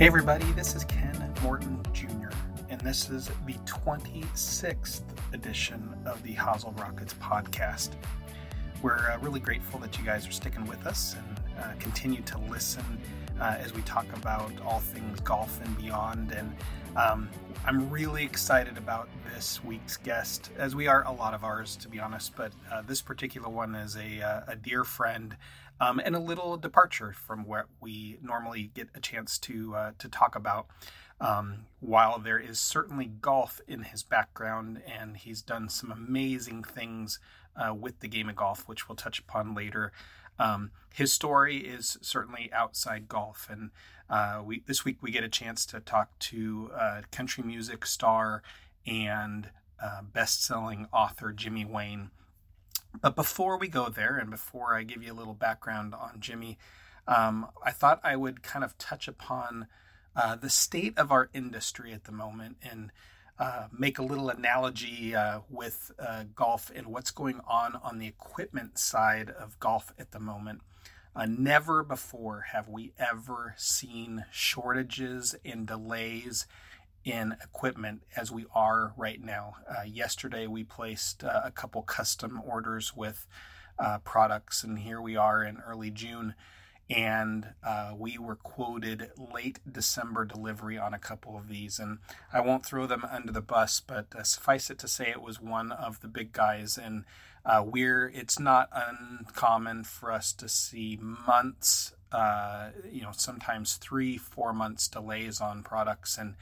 Hey, everybody, this is Ken Morton Jr., and this is the 26th edition of the Hazel Rockets podcast. We're uh, really grateful that you guys are sticking with us and uh, continue to listen uh, as we talk about all things golf and beyond. And um, I'm really excited about this week's guest, as we are a lot of ours, to be honest. But uh, this particular one is a, uh, a dear friend um, and a little departure from what we normally get a chance to uh, to talk about. Um, while there is certainly golf in his background, and he's done some amazing things uh, with the game of golf, which we'll touch upon later. Um, his story is certainly outside golf, and uh, we this week we get a chance to talk to uh, country music star and uh, best-selling author Jimmy Wayne. But before we go there, and before I give you a little background on Jimmy, um, I thought I would kind of touch upon uh, the state of our industry at the moment and uh, make a little analogy uh, with uh, golf and what's going on on the equipment side of golf at the moment. Uh, never before have we ever seen shortages and delays in equipment as we are right now. Uh, yesterday, we placed uh, a couple custom orders with uh, products, and here we are in early June. And uh, we were quoted late December delivery on a couple of these. And I won't throw them under the bus, but uh, suffice it to say, it was one of the big guys. And uh, we're, it's not uncommon for us to see months, you know, sometimes three, four months delays on products. And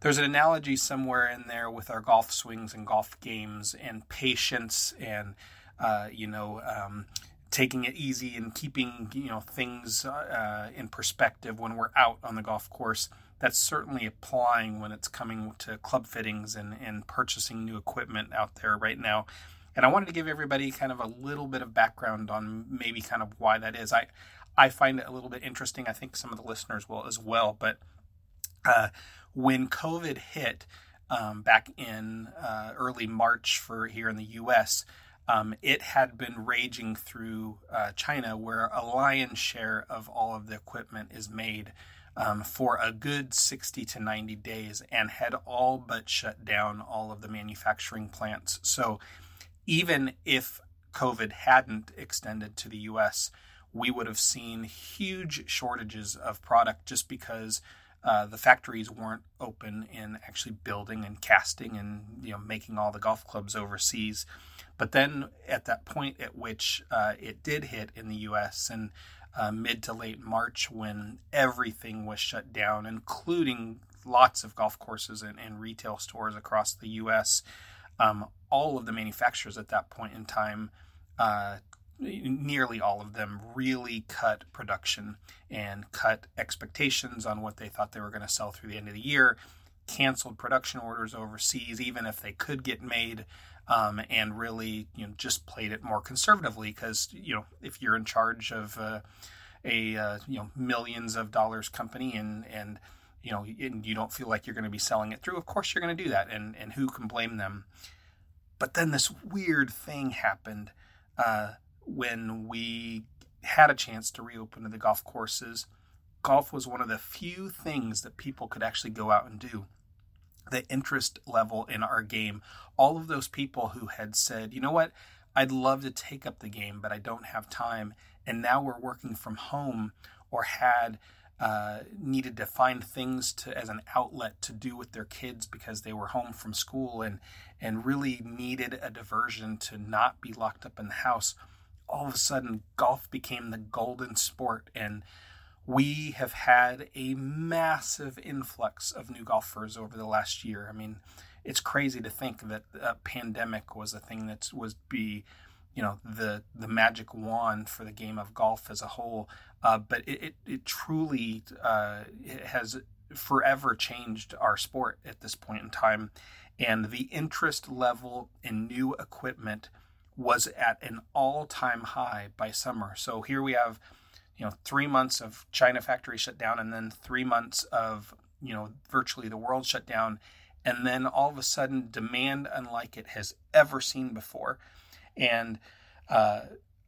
there's an analogy somewhere in there with our golf swings and golf games and patience and uh, you know um, taking it easy and keeping you know things uh, in perspective when we're out on the golf course that's certainly applying when it's coming to club fittings and, and purchasing new equipment out there right now and i wanted to give everybody kind of a little bit of background on maybe kind of why that is i i find it a little bit interesting i think some of the listeners will as well but uh, when COVID hit um, back in uh, early March for here in the U.S., um, it had been raging through uh, China, where a lion's share of all of the equipment is made um, for a good 60 to 90 days and had all but shut down all of the manufacturing plants. So, even if COVID hadn't extended to the US, we would have seen huge shortages of product just because uh, the factories weren't open in actually building and casting and you know making all the golf clubs overseas. But then at that point at which uh, it did hit in the U.S. and uh, mid to late March, when everything was shut down, including lots of golf courses and, and retail stores across the U.S., um, all of the manufacturers at that point in time uh, nearly all of them really cut production and cut expectations on what they thought they were going to sell through the end of the year, canceled production orders overseas, even if they could get made, um, and really you know just played it more conservatively because you know if you're in charge of uh, a uh, you know millions of dollars company and and you know and you don't feel like you're going to be selling it through, of course you're going to do that, and and who can blame them? But then this weird thing happened. Uh, when we had a chance to reopen the golf courses, golf was one of the few things that people could actually go out and do. The interest level in our game, all of those people who had said, you know what, I'd love to take up the game, but I don't have time. And now we're working from home or had uh, needed to find things to as an outlet to do with their kids because they were home from school and and really needed a diversion to not be locked up in the house all of a sudden golf became the golden sport and we have had a massive influx of new golfers over the last year. I mean, it's crazy to think that a pandemic was a thing that was be, you know, the the magic wand for the game of golf as a whole. Uh, but it, it, it truly uh, has forever changed our sport at this point in time, and the interest level in new equipment was at an all-time high by summer. So here we have, you know, three months of China factory shut down, and then three months of you know virtually the world shut down, and then all of a sudden demand unlike it has ever seen before, and uh,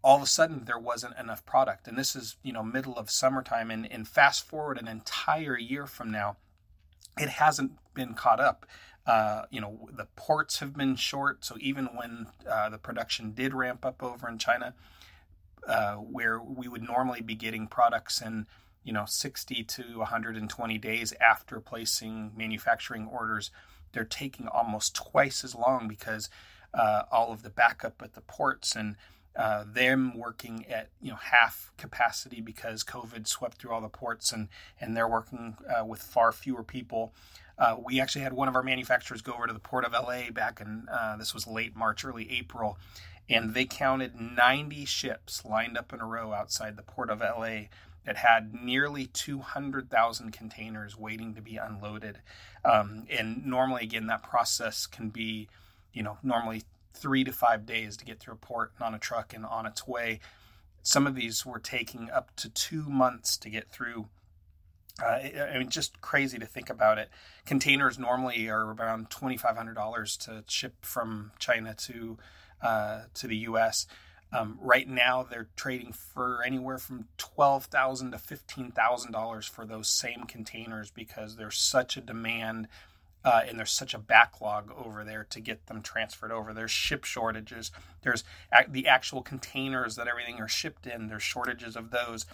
all of a sudden there wasn't enough product. And this is, you know, middle of summertime and, and fast forward an entire year from now, it hasn't been caught up. Uh, you know, the ports have been short. So even when uh, the production did ramp up over in China, uh, where we would normally be getting products in, you know, 60 to 120 days after placing manufacturing orders, they're taking almost twice as long because uh, all of the backup at the ports and uh, them working at you know half capacity because COVID swept through all the ports and and they're working uh, with far fewer people. Uh, we actually had one of our manufacturers go over to the port of LA back in uh, this was late March, early April, and they counted 90 ships lined up in a row outside the port of LA that had nearly 200,000 containers waiting to be unloaded. Um, and normally, again, that process can be, you know, normally three to five days to get through a port and on a truck and on its way. Some of these were taking up to two months to get through. Uh, I mean, just crazy to think about it. Containers normally are around twenty five hundred dollars to ship from China to uh, to the U.S. Um, right now, they're trading for anywhere from twelve thousand to fifteen thousand dollars for those same containers because there's such a demand uh, and there's such a backlog over there to get them transferred over. There's ship shortages. There's the actual containers that everything are shipped in. There's shortages of those.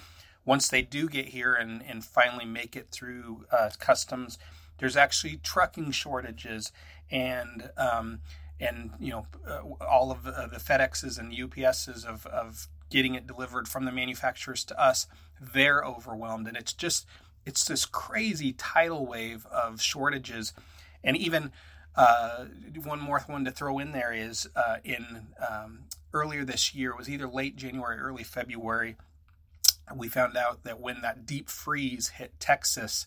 Once they do get here and, and finally make it through uh, customs, there's actually trucking shortages and um, and you know uh, all of the, uh, the FedExes and UPSs of, of getting it delivered from the manufacturers to us. They're overwhelmed, and it's just it's this crazy tidal wave of shortages and even uh, one more one to throw in there is uh, in um, earlier this year, it was either late January, early February, we found out that when that deep freeze hit Texas,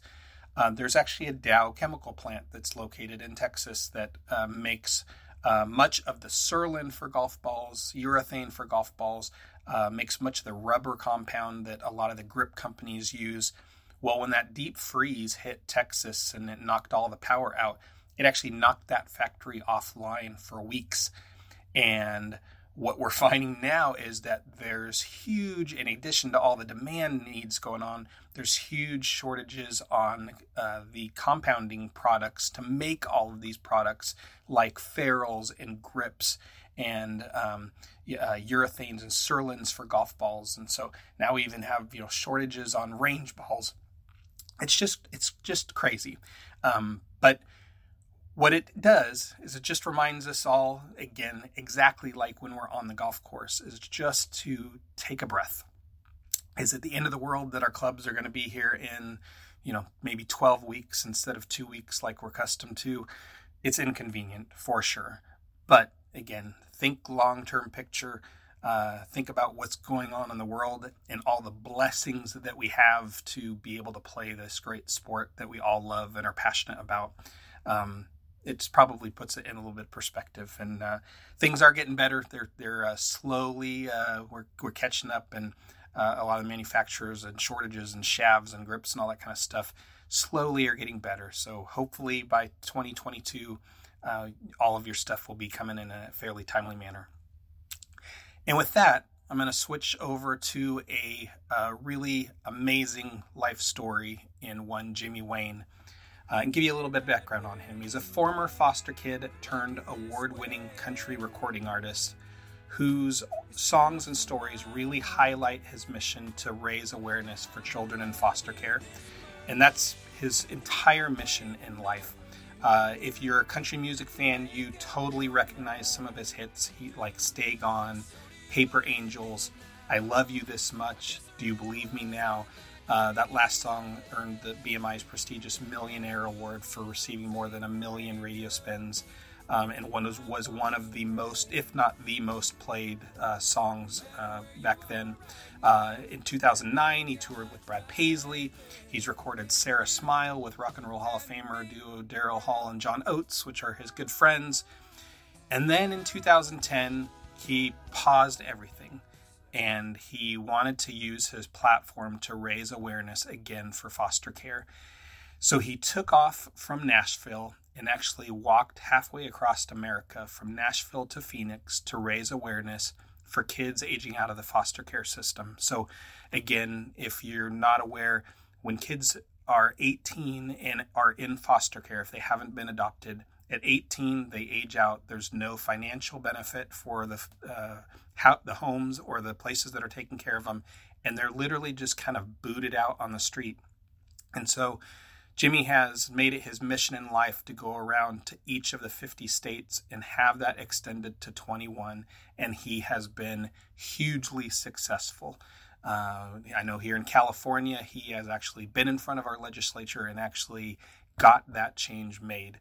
uh, there's actually a Dow chemical plant that's located in Texas that um, makes uh, much of the surlyn for golf balls, urethane for golf balls, uh, makes much of the rubber compound that a lot of the grip companies use. Well, when that deep freeze hit Texas and it knocked all the power out, it actually knocked that factory offline for weeks. And what we're finding now is that there's huge, in addition to all the demand needs going on, there's huge shortages on uh, the compounding products to make all of these products like ferrules and grips and um, uh, urethanes and surlyns for golf balls. And so now we even have you know shortages on range balls it's just it's just crazy. Um, but what it does is it just reminds us all again exactly like when we're on the golf course is just to take a breath. Is it the end of the world that our clubs are going to be here in you know maybe 12 weeks instead of 2 weeks like we're accustomed to? It's inconvenient for sure. But again, think long-term picture uh, think about what's going on in the world and all the blessings that we have to be able to play this great sport that we all love and are passionate about. Um, it probably puts it in a little bit perspective, and uh, things are getting better. They're they're uh, slowly uh, we're we're catching up, and uh, a lot of manufacturers and shortages and shafts and grips and all that kind of stuff slowly are getting better. So hopefully by 2022, uh, all of your stuff will be coming in a fairly timely manner. And with that, I'm going to switch over to a, a, really amazing life story in one Jimmy Wayne uh, and give you a little bit of background on him. He's a former foster kid turned award winning country recording artist whose songs and stories really highlight his mission to raise awareness for children in foster care. And that's his entire mission in life. Uh, if you're a country music fan, you totally recognize some of his hits, he, like Stay Gone. Paper Angels, I Love You This Much, Do You Believe Me Now? Uh, that last song earned the BMI's prestigious Millionaire Award for receiving more than a million radio spins, um, and was, was one of the most, if not the most played uh, songs uh, back then. Uh, in 2009, he toured with Brad Paisley. He's recorded "Sara Smile" with Rock and Roll Hall of Famer duo Daryl Hall and John Oates, which are his good friends. And then in 2010, he paused everything and he wanted to use his platform to raise awareness again for foster care. So he took off from Nashville and actually walked halfway across America from Nashville to Phoenix to raise awareness for kids aging out of the foster care system. So, again, if you're not aware, when kids are 18 and are in foster care, if they haven't been adopted, at 18 they age out. There's no financial benefit for the uh, how, the homes or the places that are taking care of them, and they're literally just kind of booted out on the street. And so, Jimmy has made it his mission in life to go around to each of the 50 states and have that extended to 21, and he has been hugely successful. Uh, I know here in California, he has actually been in front of our legislature and actually got that change made.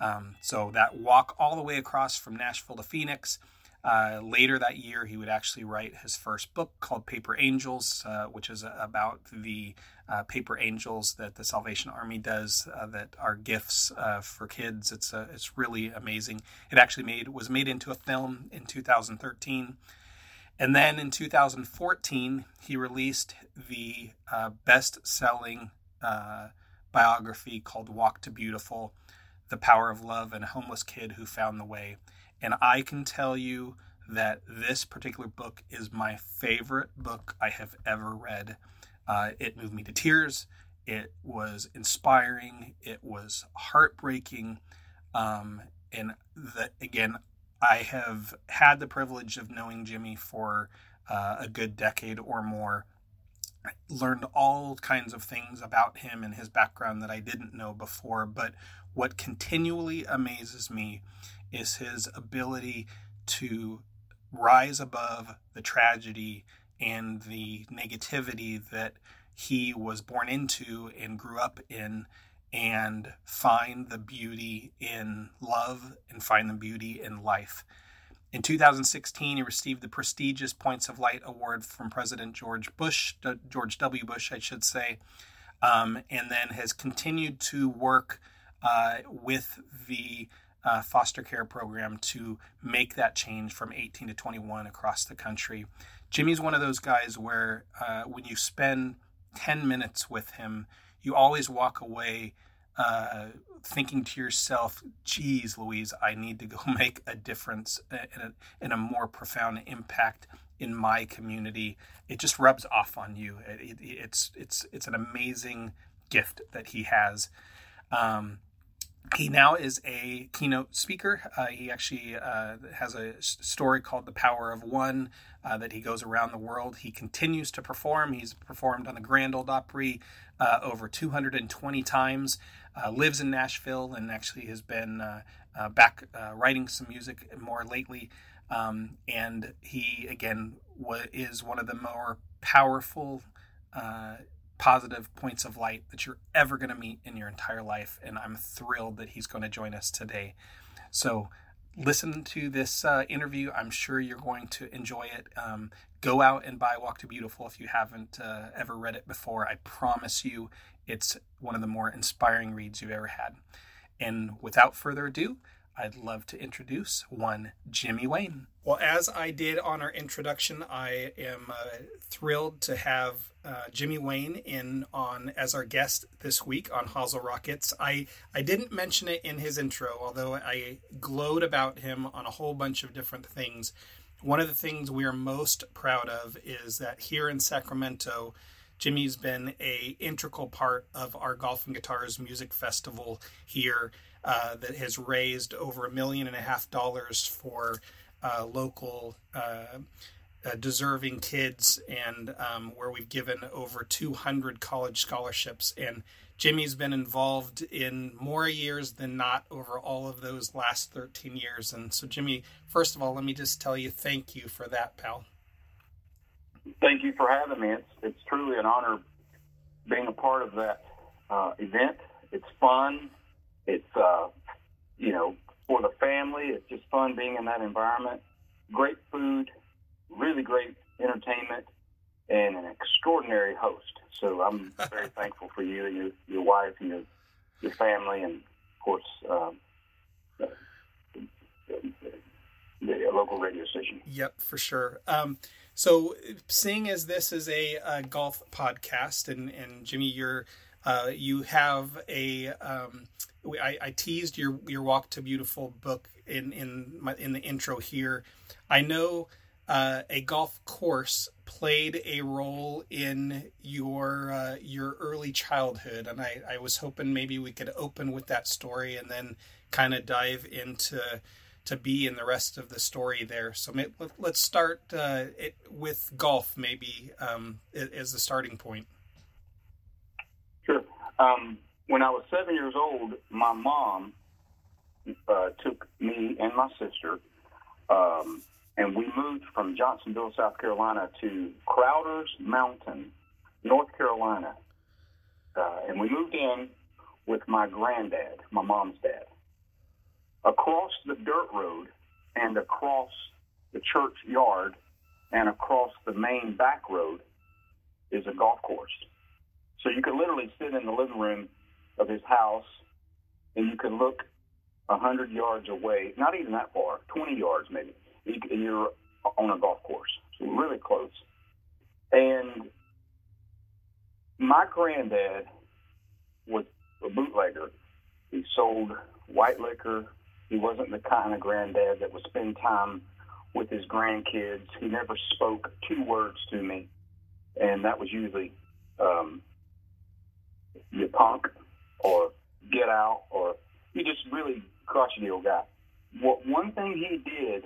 Um, so that walk all the way across from Nashville to Phoenix. Uh, later that year, he would actually write his first book called Paper Angels, uh, which is about the uh, paper angels that the Salvation Army does uh, that are gifts uh, for kids. It's uh, it's really amazing. It actually made was made into a film in 2013. And then in 2014, he released the best selling biography called Walk to Beautiful The Power of Love and a Homeless Kid Who Found the Way. And I can tell you that this particular book is my favorite book I have ever read. Uh, it moved me to tears. It was inspiring. It was heartbreaking. Um, and that again, I have had the privilege of knowing Jimmy for uh, a good decade or more. I learned all kinds of things about him and his background that I didn't know before. But what continually amazes me is his ability to rise above the tragedy and the negativity that he was born into and grew up in and find the beauty in love and find the beauty in life. In 2016, he received the prestigious Points of Light Award from President George Bush, George W. Bush, I should say, um, and then has continued to work uh, with the uh, foster care program to make that change from 18 to 21 across the country. Jimmy's one of those guys where uh, when you spend 10 minutes with him, you always walk away uh, thinking to yourself, geez, Louise, I need to go make a difference and a, in a more profound impact in my community. It just rubs off on you. It, it, it's, it's, it's an amazing gift that he has. Um, he now is a keynote speaker. Uh, he actually uh, has a story called The Power of One uh, that he goes around the world. He continues to perform. He's performed on the Grand Ole Opry uh, over 220 times, uh, lives in Nashville, and actually has been uh, back writing some music more lately. Um, and he, again, is one of the more powerful positive points of light that you're ever going to meet in your entire life. And I'm thrilled that he's going to join us today. So, listen to this uh, interview. I'm sure you're going to enjoy it. Um, go out and buy Walk to Beautiful if you haven't uh, ever read it before. I promise you, it's one of the more inspiring reads you've ever had. And without further ado, I'd love to introduce one Jimmy Wayne. Well, as I did on our introduction, I am uh, thrilled to have uh, Jimmy Wayne in on as our guest this week on Hazel Rockets. I I didn't mention it in his intro, although I glowed about him on a whole bunch of different things. One of the things we are most proud of is that here in Sacramento, Jimmy's been a integral part of our Golf and Guitars Music Festival here uh, that has raised over a million and a half dollars for uh, local uh, uh, deserving kids, and um, where we've given over 200 college scholarships. And Jimmy's been involved in more years than not over all of those last 13 years. And so, Jimmy, first of all, let me just tell you thank you for that, pal. Thank you for having me. It's, it's truly an honor being a part of that uh, event. It's fun. It's, uh, you know, for the family. It's just fun being in that environment. Great food, really great entertainment, and an extraordinary host. So I'm very thankful for you and your, your wife and your, your family, and of course, um, the, local radio station. Yep, for sure. Um, so, seeing as this is a, a golf podcast, and, and Jimmy, you're uh, you have a um, I, I, teased your your Walk to Beautiful book in in my, in the intro here. I know uh, a golf course played a role in your uh, your early childhood, and I, I was hoping maybe we could open with that story and then kind of dive into to be in the rest of the story there. So let's start uh, it with golf, maybe um, as the starting point. Sure. Um, when I was seven years old, my mom uh, took me and my sister um, and we moved from Johnsonville, South Carolina, to Crowder's Mountain, North Carolina. Uh, and we moved in with my granddad, my mom's dad. Across the dirt road and across the church yard and across the main back road is a golf course. So you could literally sit in the living room of his house and you could look a hundred yards away, not even that far, 20 yards maybe, and you're on a golf course, so really close. And my granddad was a bootlegger. He sold white liquor. He wasn't the kind of granddad that would spend time with his grandkids. He never spoke two words to me, and that was usually um, you punk or get out or he just really crotchety old guy. What one thing he did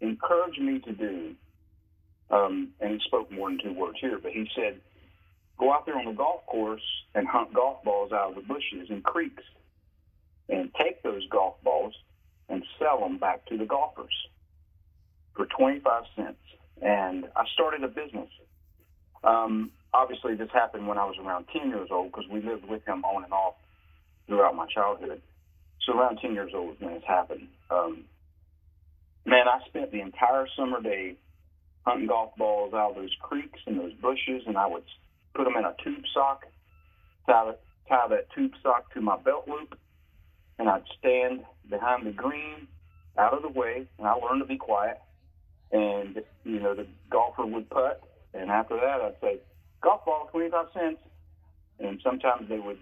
encouraged me to do, um, and he spoke more than two words here, but he said, go out there on the golf course and hunt golf balls out of the bushes and creeks and take those golf balls and sell them back to the golfers for 25 cents. And I started a business. Um, obviously, this happened when I was around 10 years old because we lived with him on and off throughout my childhood. So around 10 years old when this happened. Um, Man, I spent the entire summer day hunting golf balls out of those creeks and those bushes, and I would put them in a tube sock, tie, tie that tube sock to my belt loop, and I'd stand behind the green, out of the way, and I learned to be quiet. And you know, the golfer would putt, and after that, I'd say, "Golf ball, twenty-five cents." And sometimes they would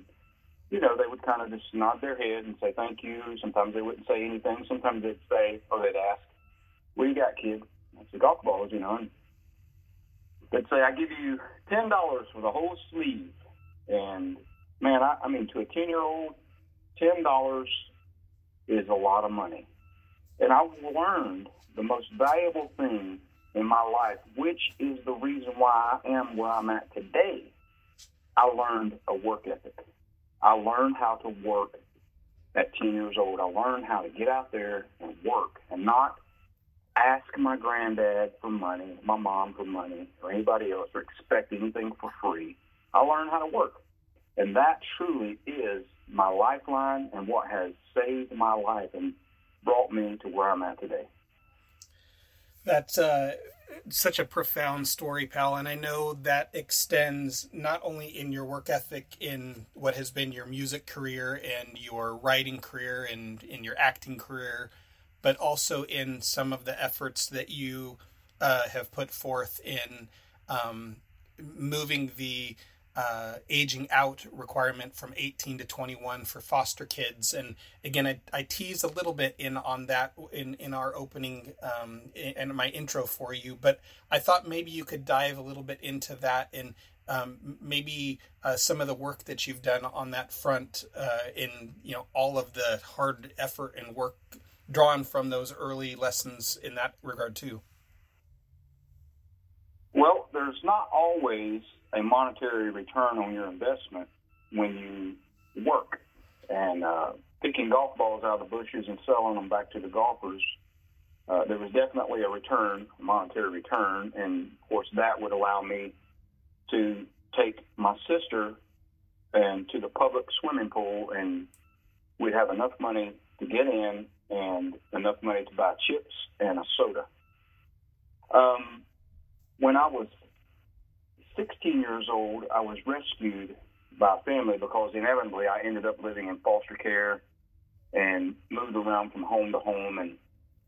you know, they would kind of just nod their head and say thank you. Sometimes they wouldn't say anything. Sometimes they'd say, or they'd ask, what do you got, kid? I said, golf balls, you know. And they'd say, I give you $10 for the whole sleeve. And, man, I, I mean, to a 10-year-old, $10 is a lot of money. And I've learned the most valuable thing in my life, which is the reason why I am where I'm at today. I learned a work ethic. I learned how to work at 10 years old. I learned how to get out there and work and not ask my granddad for money, my mom for money, or anybody else, or expect anything for free. I learned how to work. And that truly is my lifeline and what has saved my life and brought me to where I'm at today. That's uh, such a profound story, pal. And I know that extends not only in your work ethic in what has been your music career and your writing career and in your acting career, but also in some of the efforts that you uh, have put forth in um, moving the uh, aging out requirement from 18 to 21 for foster kids. And again, I, I teased a little bit in on that in, in our opening um, and my intro for you, but I thought maybe you could dive a little bit into that and um, maybe uh, some of the work that you've done on that front uh, in you know all of the hard effort and work drawn from those early lessons in that regard too. Well, there's not always a monetary return on your investment when you work. And uh, picking golf balls out of the bushes and selling them back to the golfers, uh, there was definitely a return, a monetary return. And of course, that would allow me to take my sister and to the public swimming pool, and we'd have enough money to get in and enough money to buy chips and a soda. Um, when I was 16 years old, I was rescued by family because inevitably I ended up living in foster care and moved around from home to home and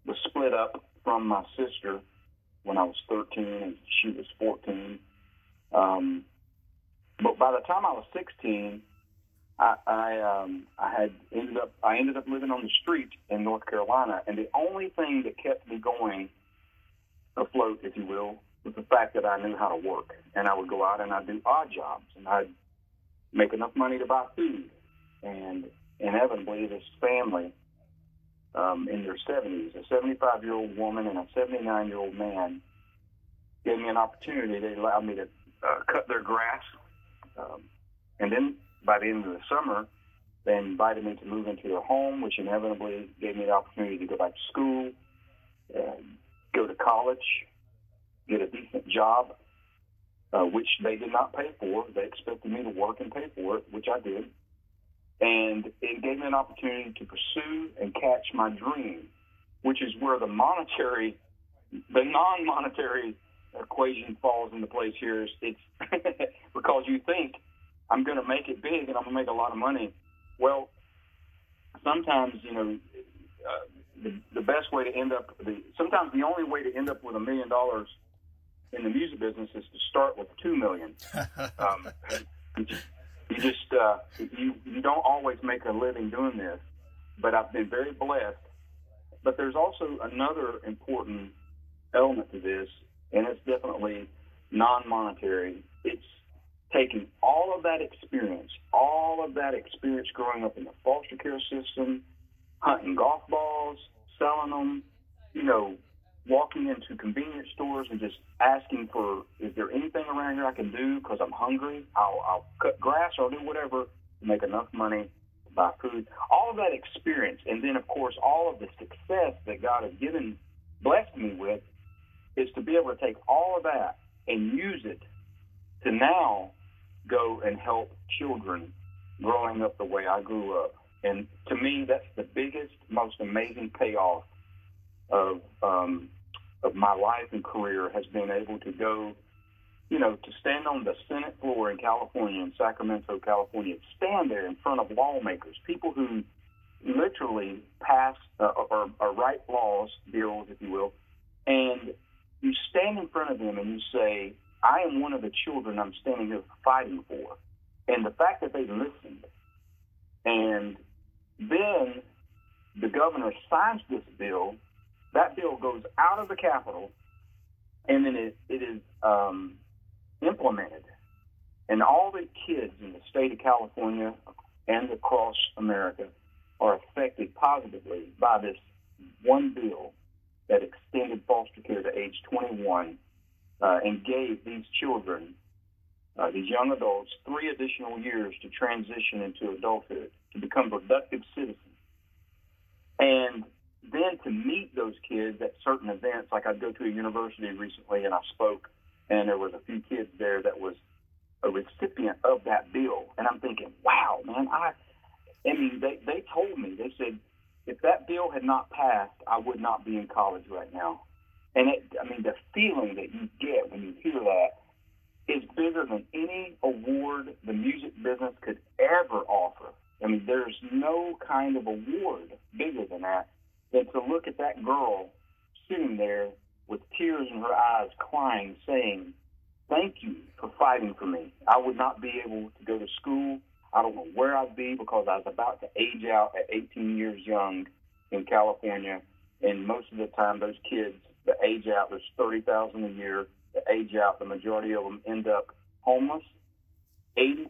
was split up from my sister when I was 13 and she was 14. Um, but by the time I was 16, I, I, um, I had ended up I ended up living on the street in North Carolina, and the only thing that kept me going afloat, if you will, with the fact that I knew how to work. And I would go out and I'd do odd jobs and I'd make enough money to buy food. And inevitably, this family um, in their 70s, a 75 year old woman and a 79 year old man, gave me an opportunity. They allowed me to uh, cut their grass. Um, and then by the end of the summer, they invited me to move into their home, which inevitably gave me the opportunity to go back to school, uh, go to college, get a decent job, uh, which they did not pay for. They expected me to work and pay for it, which I did. And it gave me an opportunity to pursue and catch my dream, which is where the monetary, the non-monetary equation falls into place here. It's because you think I'm going to make it big and I'm going to make a lot of money. Well, sometimes you know uh, the, the best way to end up the sometimes the only way to end up with a million dollars in the music business is to start with two million. um, you just uh, you you don't always make a living doing this, but I've been very blessed. But there's also another important element to this, and it's definitely non-monetary. It's taking all of that experience, all of that experience growing up in the foster care system, hunting golf balls, selling them, you know, walking into convenience stores and just asking for, is there anything around here I can do because I'm hungry? I'll, I'll cut grass or do whatever to make enough money to buy food. All of that experience, and then of course all of the success that God has given, blessed me with, is to be able to take all of that and use it to now go and help children growing up the way I grew up. And to me, that's the biggest, most amazing payoff of um, of my life and career has been able to go, you know, to stand on the Senate floor in California, in Sacramento, California, stand there in front of lawmakers, people who literally pass uh, or, or write laws, bills, if you will, and you stand in front of them and you say, I am one of the children I'm standing here fighting for. And the fact that they listened and then the governor signs this bill, that bill goes out of the Capitol and then it, it is um, implemented. And all the kids in the state of California and across America are affected positively by this one bill that extended foster care to age 21 uh, and gave these children, uh, these young adults, three additional years to transition into adulthood, to become productive citizens. And then to meet those kids at certain events, like I'd go to a university recently and I spoke, and there was a few kids there that was a recipient of that bill. And I'm thinking, wow, man, I, I mean, they, they told me, they said, if that bill had not passed, I would not be in college right now. And it, I mean, the feeling that you get when you hear that is bigger than any award the music business could ever offer. I mean, there's no kind of award bigger than that than to look at that girl sitting there with tears in her eyes, crying, saying, Thank you for fighting for me. I would not be able to go to school. I don't know where I'd be because I was about to age out at 18 years young in California. And most of the time, those kids the age out. There's 30,000 a year. The age out, the majority of them end up homeless. 80%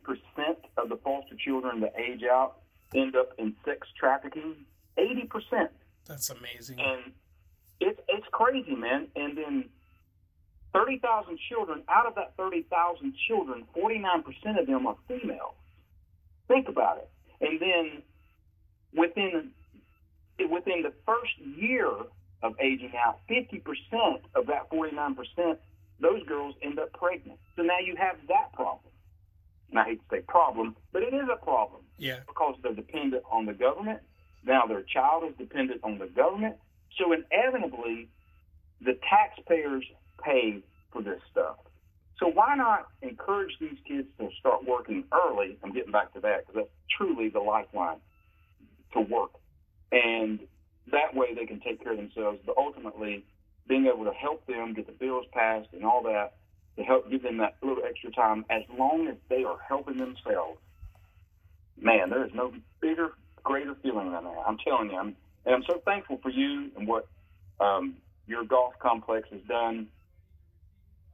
of the foster children that age out end up in sex trafficking. 80%. That's amazing. And it's it's crazy, man. And then 30,000 children, out of that 30,000 children, 49% of them are female. Think about it. And then within within the first year of aging out, 50% of that 49%, those girls end up pregnant. So now you have that problem. And I hate to say problem, but it is a problem. Yeah. Because they're dependent on the government. Now their child is dependent on the government. So inevitably, the taxpayers pay for this stuff. So why not encourage these kids to start working early? I'm getting back to that because that's truly the lifeline to work. And that way they can take care of themselves. But ultimately, being able to help them get the bills passed and all that to help give them that little extra time, as long as they are helping themselves, man, there is no bigger, greater feeling than that. I'm telling you, I'm, and I'm so thankful for you and what um, your golf complex has done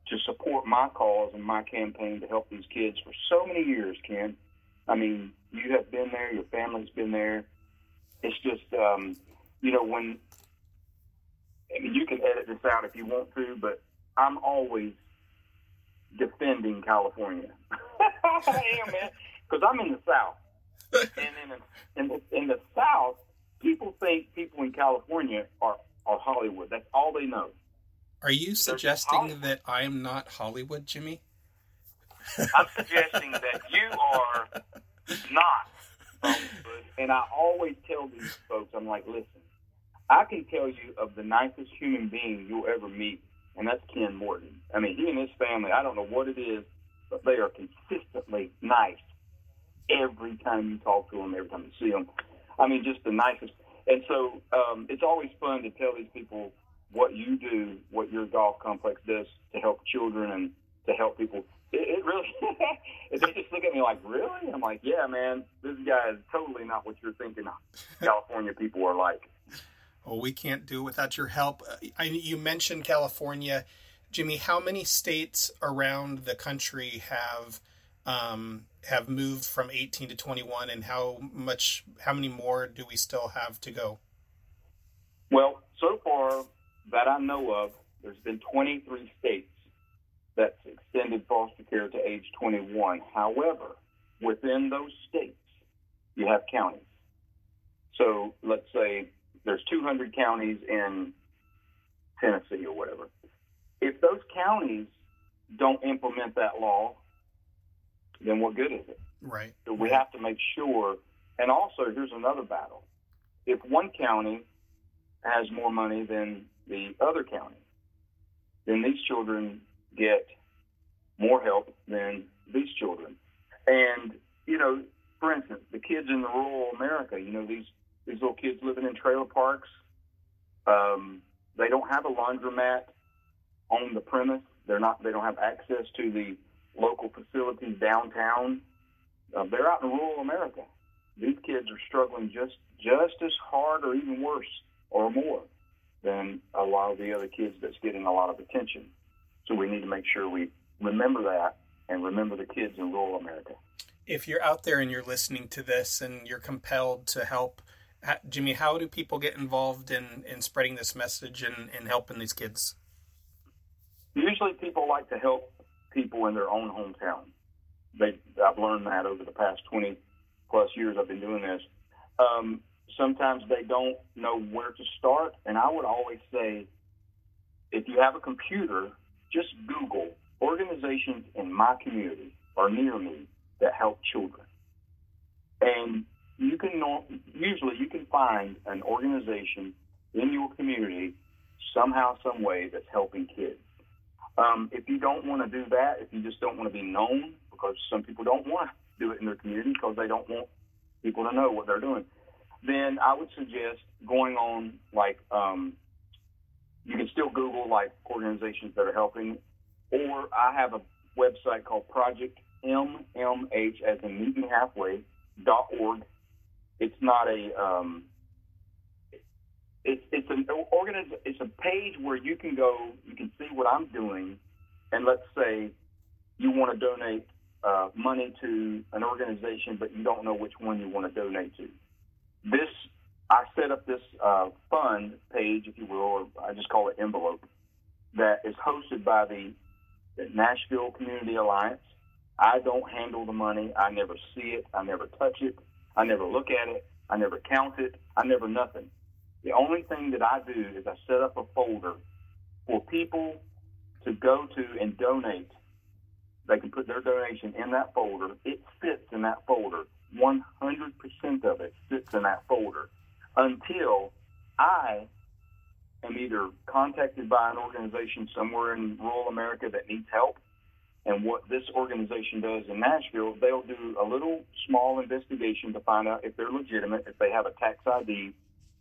to support my cause and my campaign to help these kids for so many years, Ken. I mean, you have been there, your family's been there. It's just, um, you know, when, I mean, you can edit this out if you want to, but I'm always defending California. I am, man, because I'm in the South. And in the, in, the, in the South, people think people in California are, are Hollywood. That's all they know. Are you suggesting that I am not Hollywood, Jimmy? I'm suggesting that you are not Hollywood. And I always tell these folks, I'm like, listen, I can tell you of the nicest human being you'll ever meet, and that's Ken Morton. I mean, he and his family, I don't know what it is, but they are consistently nice every time you talk to them, every time you see them. I mean, just the nicest. And so um, it's always fun to tell these people what you do, what your golf complex does to help children and to help people. It, it really, they just look at me like, really? I'm like, yeah, man, this guy is totally not what you're thinking California people are like. Well, we can't do without your help. I, you mentioned California. Jimmy, how many states around the country have um, have moved from 18 to 21, and how much, how many more do we still have to go? Well, so far that I know of, there's been 23 states that's extended foster care to age 21. However, within those states, you have counties. So let's say there's 200 counties in Tennessee or whatever. If those counties don't implement that law, then what good is it? Right. So we have to make sure. And also, here's another battle. If one county has more money than the other county, then these children get more help than these children. And, you know, for instance, the kids in the rural America, you know, these, these little kids living in trailer parks, um, they don't have a laundromat on the premise. They're not, they don't have access to the local facilities downtown. Uh, they're out in rural America. These kids are struggling just, just as hard or even worse or more than a lot of the other kids that's getting a lot of attention. So we need to make sure we remember that and remember the kids in rural America. If you're out there and you're listening to this and you're compelled to help, Jimmy, how do people get involved in, in spreading this message and, and helping these kids? Usually people like to help people in their own hometown. They, I've learned that over the past 20 plus years I've been doing this. Um, sometimes they don't know where to start. And I would always say, if you have a computer, just Google organizations in my community or near me that help children. And you can usually you can find an organization in your community somehow, some way that's helping kids. Um, if you don't want to do that, if you just don't want to be known, because some people don't want to do it in their community because they don't want people to know what they're doing, then I would suggest going on like um, you can still Google like organizations that are helping, or I have a website called Project MMH as in meet me halfway dot org. It's not a um, it's it's an organiz- it's a page where you can go you can see what I'm doing, and let's say you want to donate uh, money to an organization, but you don't know which one you want to donate to this I set up this uh, fund page, if you will, or I just call it envelope, that is hosted by the, the Nashville Community Alliance. I don't handle the money. I never see it. I never touch it. I never look at it. I never count it. I never nothing. The only thing that I do is I set up a folder for people to go to and donate. They can put their donation in that folder. It fits in that folder 100% of it sits in that folder until I am either contacted by an organization somewhere in rural America that needs help. And what this organization does in Nashville, they'll do a little small investigation to find out if they're legitimate, if they have a tax ID,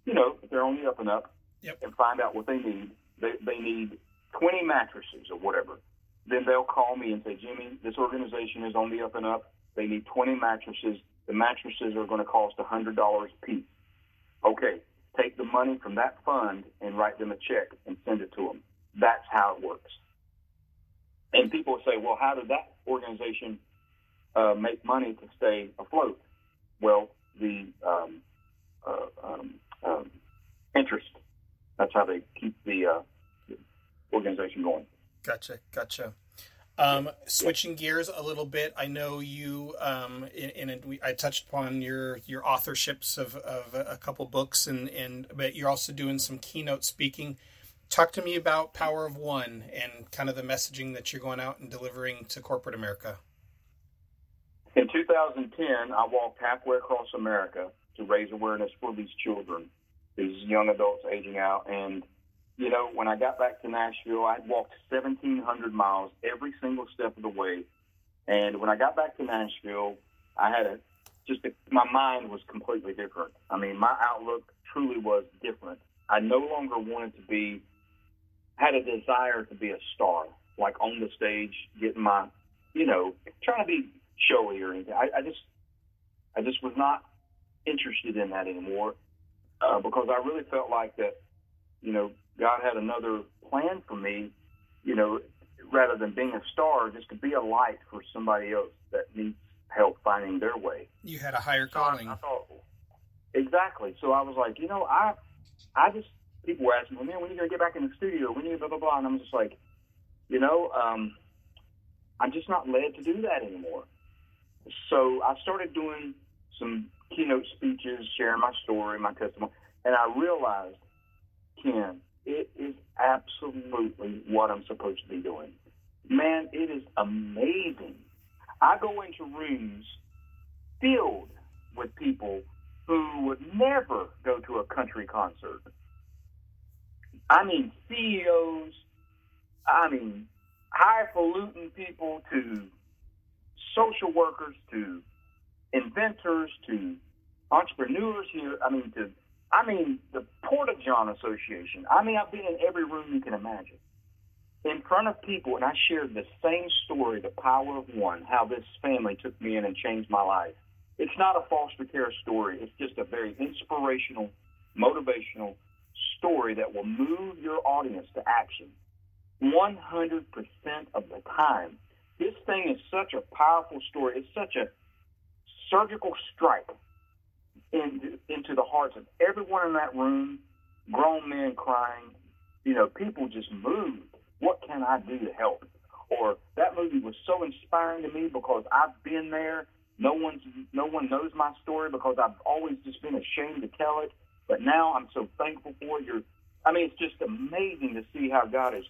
you know, if they're on the up and up, yep. and find out what they need. They, they need 20 mattresses or whatever. Then they'll call me and say, Jimmy, this organization is on the up and up. They need 20 mattresses the mattresses are going to cost $100 a piece. Okay, take the money from that fund and write them a check and send it to them. That's how it works. And people say, well, how did that organization uh, make money to stay afloat? Well, the um, interest. That's how they keep the, uh, the organization going. Gotcha, gotcha. Um, switching gears a little bit, I know you. Um, in, in we, I touched upon your your authorships of, of a couple books, and and but you're also doing some keynote speaking. Talk to me about Power of One and kind of the messaging that you're going out and delivering to corporate America. In 2010, I walked halfway across America to raise awareness for these children, these young adults aging out, and you know, when I got back to Nashville, I'd walked 1,700 miles every single step of the way. And when I got back to Nashville, I had a just a, my mind was completely different. I mean, my outlook truly was different. I no longer wanted to be, had a desire to be a star, like on the stage, getting my, you know, trying to be showy or anything. I, I just, I just was not interested in that anymore uh, because I really felt like that, you know, God had another plan for me, you know, rather than being a star, just to be a light for somebody else that needs help finding their way. You had a higher calling. So I, I thought, exactly. So I was like, you know, I, I just people were asking me, man, when are you gonna get back in the studio? When are you blah blah blah? And I'm just like, you know, um, I'm just not led to do that anymore. So I started doing some keynote speeches, sharing my story, my testimony, and I realized, Ken, it is absolutely what I'm supposed to be doing. Man, it is amazing. I go into rooms filled with people who would never go to a country concert. I mean, CEOs, I mean, highfalutin people to social workers to inventors to entrepreneurs here. I mean, to I mean, the Porta John Association. I mean, I've been in every room you can imagine. In front of people, and I shared the same story, the power of one, how this family took me in and changed my life. It's not a foster care story. It's just a very inspirational, motivational story that will move your audience to action 100% of the time. This thing is such a powerful story. It's such a surgical strike in, into the hearts of everyone in that room, grown men crying, you know, people just moved. What can I do to help? Or that movie was so inspiring to me because I've been there. No one's no one knows my story because I've always just been ashamed to tell it. But now I'm so thankful for it. You're, I mean, it's just amazing to see how God has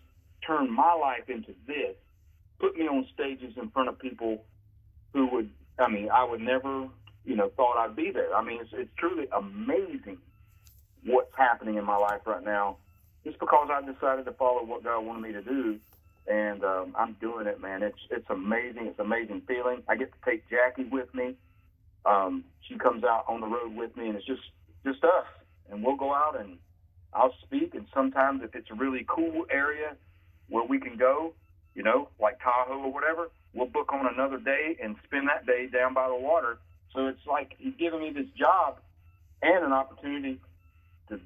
turned my life into this, put me on stages in front of people who would, I mean, I would never you know, thought I'd be there. I mean, it's, it's truly amazing what's happening in my life right now, just because I decided to follow what God wanted me to do, and um, I'm doing it, man. It's it's amazing. It's amazing feeling. I get to take Jackie with me. Um, she comes out on the road with me, and it's just just us. And we'll go out and I'll speak. And sometimes if it's a really cool area where we can go, you know, like Tahoe or whatever, we'll book on another day and spend that day down by the water so it's like he's giving me this job and an opportunity to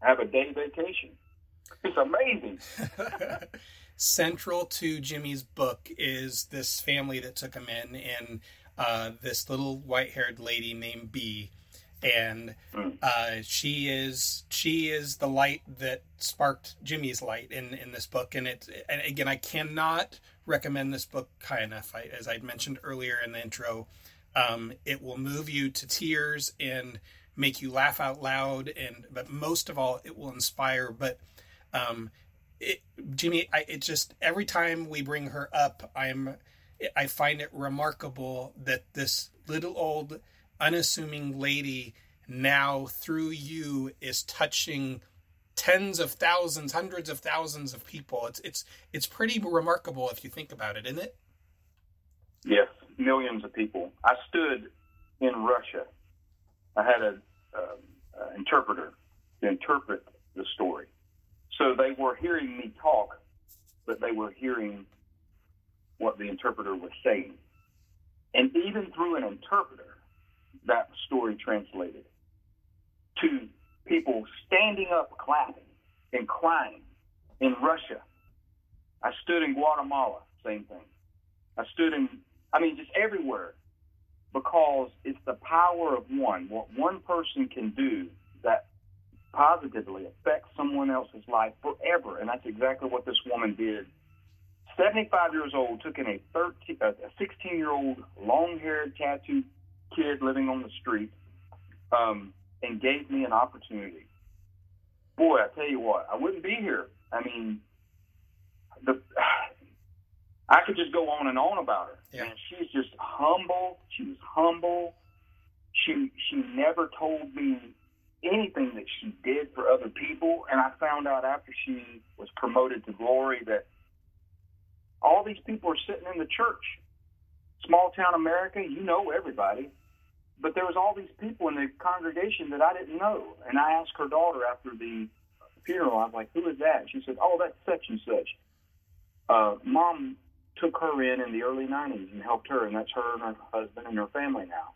have a day vacation. It's amazing. Central to Jimmy's book is this family that took him in, and uh, this little white-haired lady named Bea, and hmm. uh, she is she is the light that sparked Jimmy's light in in this book. And it and again, I cannot recommend this book high enough. I, as I mentioned earlier in the intro, um, it will move you to tears and make you laugh out loud, and but most of all, it will inspire. But um, it, Jimmy, I, it just every time we bring her up, I'm I find it remarkable that this little old unassuming lady now through you is touching tens of thousands, hundreds of thousands of people. It's it's it's pretty remarkable if you think about it, isn't it? Yes, millions of people. I stood in Russia. I had an interpreter to interpret the story. So they were hearing me talk, but they were hearing what the interpreter was saying. And even through an interpreter, that story translated to people standing up, clapping and crying. In Russia, I stood in Guatemala, same thing. I stood in, I mean, just everywhere because it's the power of one. What one person can do that positively affects someone else's life forever. And that's exactly what this woman did. 75 years old, took in a 13, a 16 year old long haired tattooed kid living on the street, um, and gave me an opportunity. Boy, I tell you what, I wouldn't be here. I mean, the I could just go on and on about her. Yeah. And she's just humble. She was humble. She she never told me anything that she did for other people. And I found out after she was promoted to glory that all these people are sitting in the church. Small town America, you know everybody. But there was all these people in the congregation that I didn't know. And I asked her daughter after the funeral, I was like, who is that? She said, oh, that's such and such. Uh, Mom took her in in the early 90s and helped her, and that's her and her husband and her family now.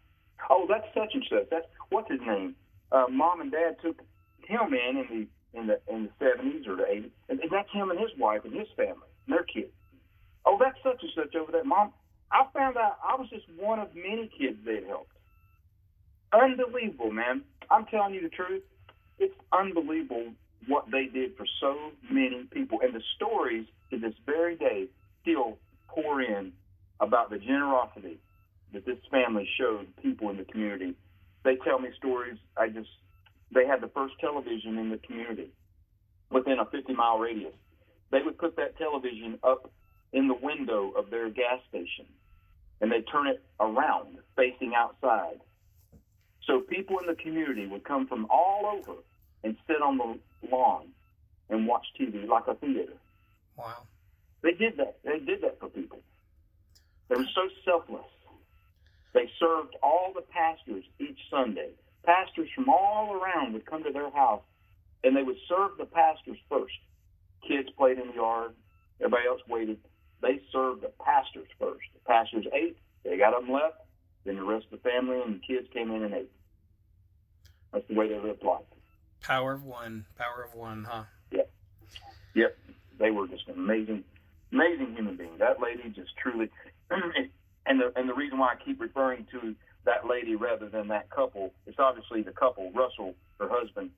Oh, that's such and such. That's what's his name? Uh, Mom and Dad took him in in the in the in the 70s or the 80s, and, and that's him and his wife and his family and their kids. Oh, that's such and such over there, Mom. I found out I was just one of many kids they'd helped. Unbelievable, man. I'm telling you the truth. It's unbelievable what they did for so many people. And the stories to this very day still pour in about the generosity that this family showed people in the community. They tell me stories. I just, they had the first television in the community within a 50 mile radius. They would put that television up in the window of their gas station and they'd turn it around facing outside. So people in the community would come from all over and sit on the lawn and watch TV like a theater. Wow. They did that. They did that for people. They were so selfless. They served all the pastors each Sunday. Pastors from all around would come to their house and they would serve the pastors first. Kids played in the yard. Everybody else waited. They served the pastors first. The pastors ate. They got them left. Then the rest of the family and the kids came in and ate. That's the way they lived life. Power of one. Power of one, huh? Yep. Yep. They were just amazing, amazing human beings. That lady just truly, and the and the reason why I keep referring to that lady rather than that couple, it's obviously the couple, Russell, her husband.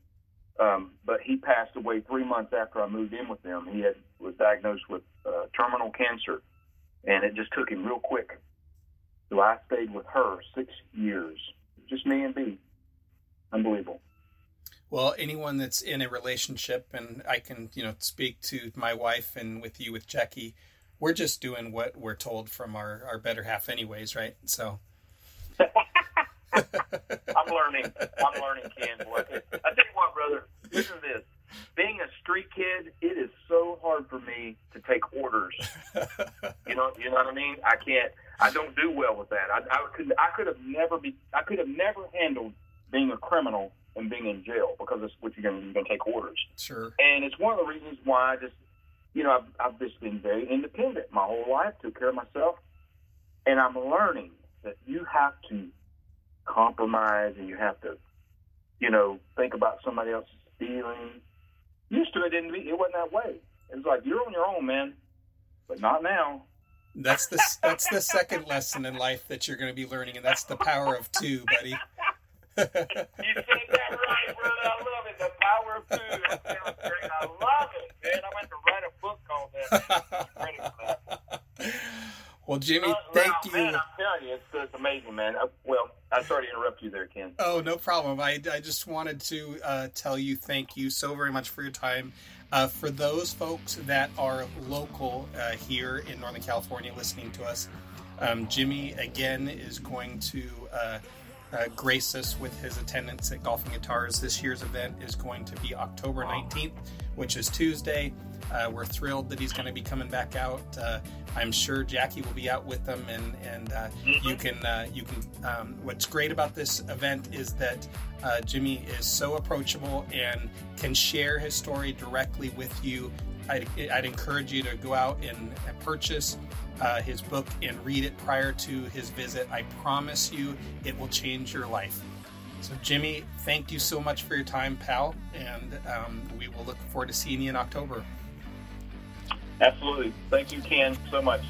Um, but he passed away three months after I moved in with them. He had was diagnosed with uh, terminal cancer, and it just took him real quick. So I stayed with her six years, just me and Bea. Unbelievable. Well, anyone that's in a relationship, and I can, you know, speak to my wife and with you, with Jackie, we're just doing what we're told from our, our better half, anyways, right? So. I'm learning. I'm learning, Ken. Boy. I tell you what, brother. Listen to this. Being a street kid, it is so hard for me to take orders. You know, you know what I mean. I can't. I don't do well with that. I, I could. I could have never be. I could have never handled being a criminal and being in jail because it's what you're going to take orders. Sure. And it's one of the reasons why I just, you know, I've, I've just been very independent my whole life, took care of myself, and I'm learning that you have to compromise and you have to, you know, think about somebody else's feelings. Used to it didn't be, it wasn't that way. It was like you're on your own, man, but not now. That's the that's the second lesson in life that you're going to be learning, and that's the power of two, buddy. you said that right, brother. I love it. The power of two. That sounds great. I love it, man. I'm going to write a book called that. Ready for that. well, Jimmy, Uh, thank wow, you. Man, I'm telling you, it's, it's amazing, man. Uh, well, Sorry to interrupt you there, Ken. Oh, no problem. I, I just wanted to uh, tell you thank you so very much for your time. Uh, for those folks that are local uh, here in Northern California listening to us, um, Jimmy again is going to uh, grace us with his attendance at Golfing Guitars. This year's event is going to be October 19th, which is Tuesday. Uh, we're thrilled that he's going to be coming back out. Uh, I'm sure Jackie will be out with them, and and uh, you can uh, you can. Um, what's great about this event is that uh, Jimmy is so approachable and can share his story directly with you. I'd, I'd encourage you to go out and purchase uh, his book and read it prior to his visit. I promise you, it will change your life. So, Jimmy, thank you so much for your time, pal, and um, we will look forward to seeing you in October. Absolutely. Thank you, Ken, so much.